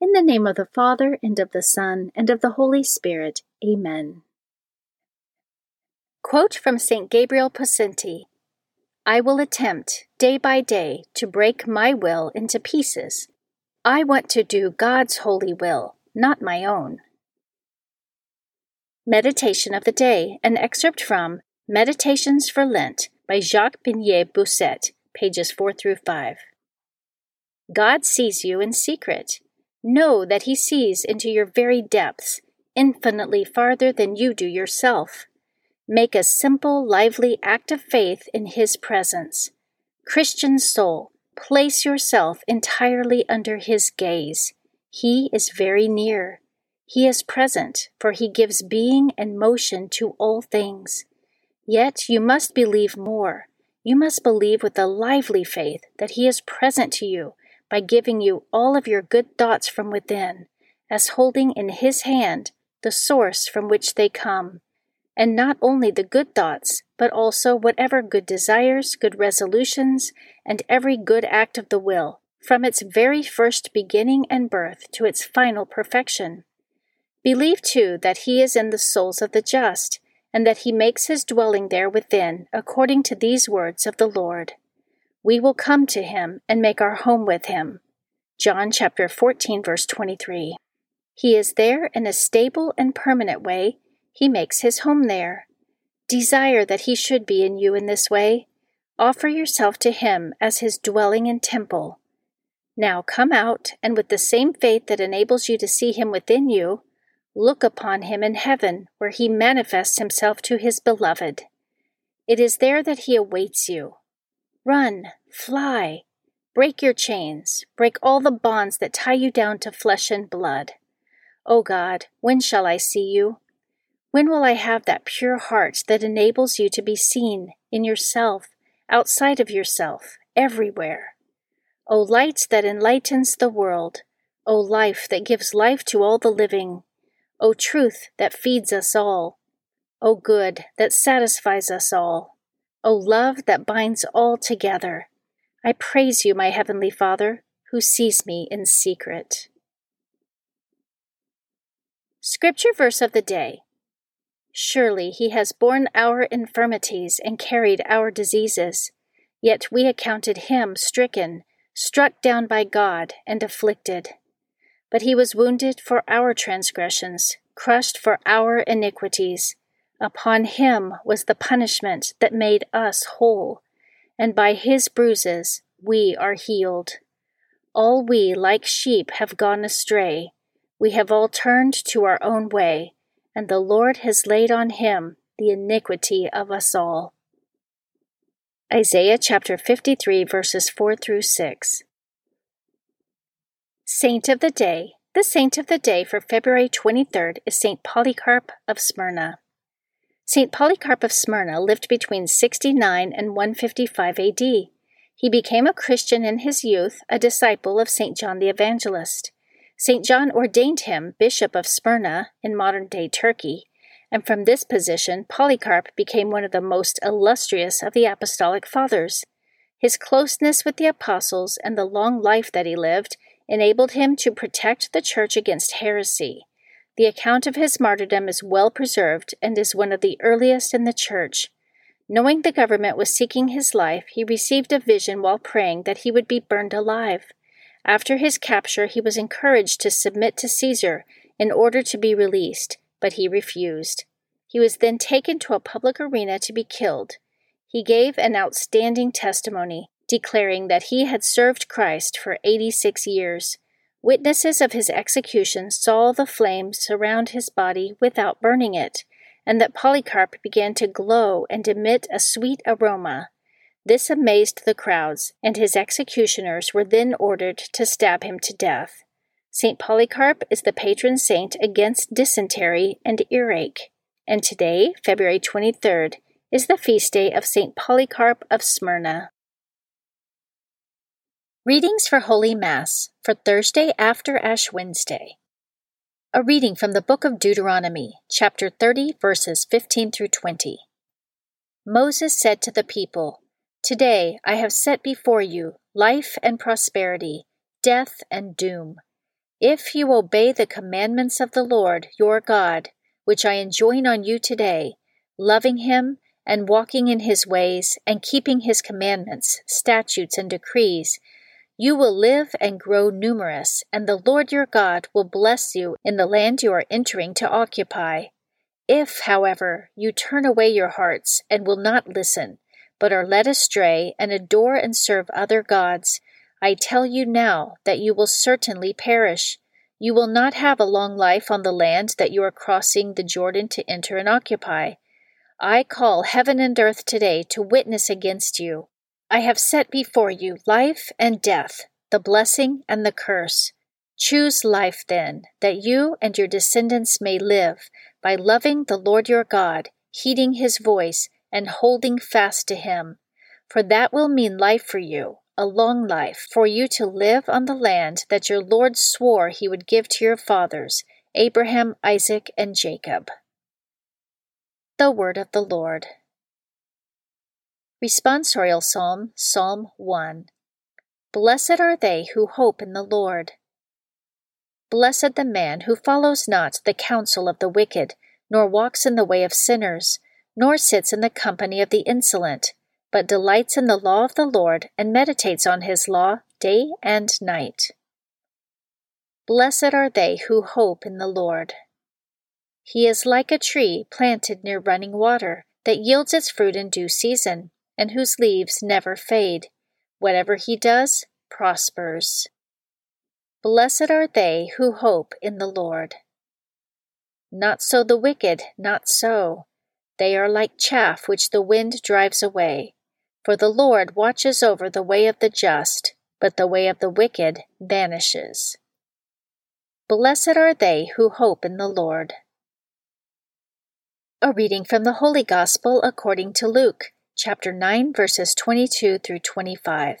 In the name of the Father, and of the Son, and of the Holy Spirit. Amen. Quote from St. Gabriel Possenti I will attempt, day by day, to break my will into pieces. I want to do God's holy will, not my own. Meditation of the Day, an excerpt from Meditations for Lent by Jacques Bénigne Bossuet, pages 4 through 5. God sees you in secret. Know that He sees into your very depths, infinitely farther than you do yourself. Make a simple, lively act of faith in His presence. Christian soul, place yourself entirely under His gaze. He is very near. He is present, for He gives being and motion to all things. Yet you must believe more. You must believe with a lively faith that He is present to you by giving you all of your good thoughts from within, as holding in His hand the source from which they come. And not only the good thoughts, but also whatever good desires, good resolutions, and every good act of the will, from its very first beginning and birth to its final perfection. Believe too that He is in the souls of the just, and that He makes His dwelling there within, according to these words of the Lord we will come to him and make our home with him. John chapter 14 verse 23. He is there in a stable and permanent way. He makes his home there. Desire that he should be in you in this way. Offer yourself to him as his dwelling and temple. Now come out and with the same faith that enables you to see him within you, look upon him in heaven where he manifests himself to his beloved. It is there that he awaits you Run, fly, break your chains, break all the bonds that tie you down to flesh and blood. O oh God, when shall I see you? When will I have that pure heart that enables you to be seen in yourself, outside of yourself, everywhere? O oh, light that enlightens the world, O oh, life that gives life to all the living, O truth that feeds us all, O good that satisfies us all. O love that binds all together, I praise you, my heavenly Father, who sees me in secret. Scripture verse of the day Surely he has borne our infirmities and carried our diseases, yet we accounted him stricken, struck down by God, and afflicted. But he was wounded for our transgressions, crushed for our iniquities. Upon him was the punishment that made us whole, and by his bruises we are healed. All we, like sheep, have gone astray. We have all turned to our own way, and the Lord has laid on him the iniquity of us all. Isaiah chapter 53, verses 4 through 6. Saint of the Day. The saint of the day for February 23rd is Saint Polycarp of Smyrna. Saint Polycarp of Smyrna lived between 69 and 155 AD. He became a Christian in his youth, a disciple of Saint John the Evangelist. St. John ordained him Bishop of Smyrna in modern day Turkey, and from this position Polycarp became one of the most illustrious of the Apostolic Fathers. His closeness with the apostles and the long life that he lived enabled him to protect the church against heresy. The account of his martyrdom is well preserved and is one of the earliest in the church. Knowing the government was seeking his life, he received a vision while praying that he would be burned alive. After his capture, he was encouraged to submit to Caesar in order to be released, but he refused. He was then taken to a public arena to be killed. He gave an outstanding testimony, declaring that he had served Christ for 86 years. Witnesses of his execution saw the flames surround his body without burning it, and that Polycarp began to glow and emit a sweet aroma. This amazed the crowds, and his executioners were then ordered to stab him to death. St. Polycarp is the patron saint against dysentery and earache, and today, February 23rd, is the feast day of St. Polycarp of Smyrna. Readings for Holy Mass for Thursday after Ash Wednesday. A reading from the book of Deuteronomy, chapter 30, verses 15 through 20. Moses said to the people, Today I have set before you life and prosperity, death and doom. If you obey the commandments of the Lord your God, which I enjoin on you today, loving him and walking in his ways and keeping his commandments, statutes, and decrees, you will live and grow numerous, and the Lord your God will bless you in the land you are entering to occupy. If, however, you turn away your hearts and will not listen, but are led astray and adore and serve other gods, I tell you now that you will certainly perish. You will not have a long life on the land that you are crossing the Jordan to enter and occupy. I call heaven and earth today to witness against you. I have set before you life and death, the blessing and the curse. Choose life then, that you and your descendants may live, by loving the Lord your God, heeding his voice, and holding fast to Him. For that will mean life for you, a long life, for you to live on the land that your Lord swore He would give to your fathers, Abraham, Isaac, and Jacob. The Word of the Lord. Responsorial Psalm, Psalm 1. Blessed are they who hope in the Lord. Blessed the man who follows not the counsel of the wicked, nor walks in the way of sinners nor sits in the company of the insolent, but delights in the law of the Lord and meditates on his law day and night. Blessed are they who hope in the Lord. He is like a tree planted near running water that yields its fruit in due season, and whose leaves never fade. Whatever he does prospers. Blessed are they who hope in the Lord. Not so the wicked, not so. They are like chaff which the wind drives away. For the Lord watches over the way of the just, but the way of the wicked vanishes. Blessed are they who hope in the Lord. A reading from the Holy Gospel according to Luke, chapter 9, verses 22 through 25.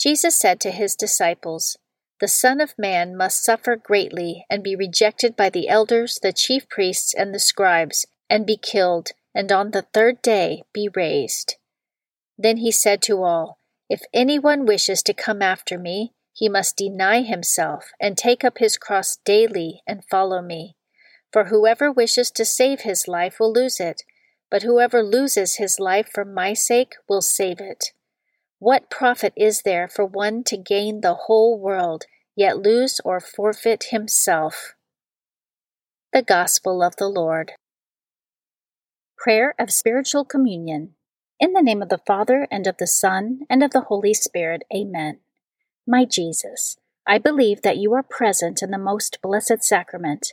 Jesus said to his disciples, The Son of Man must suffer greatly and be rejected by the elders, the chief priests, and the scribes and be killed, and on the third day be raised. Then he said to all, If anyone wishes to come after me, he must deny himself and take up his cross daily and follow me. For whoever wishes to save his life will lose it, but whoever loses his life for my sake will save it. What profit is there for one to gain the whole world, yet lose or forfeit himself? The Gospel of the Lord. Prayer of Spiritual Communion. In the name of the Father, and of the Son, and of the Holy Spirit. Amen. My Jesus, I believe that you are present in the most blessed sacrament.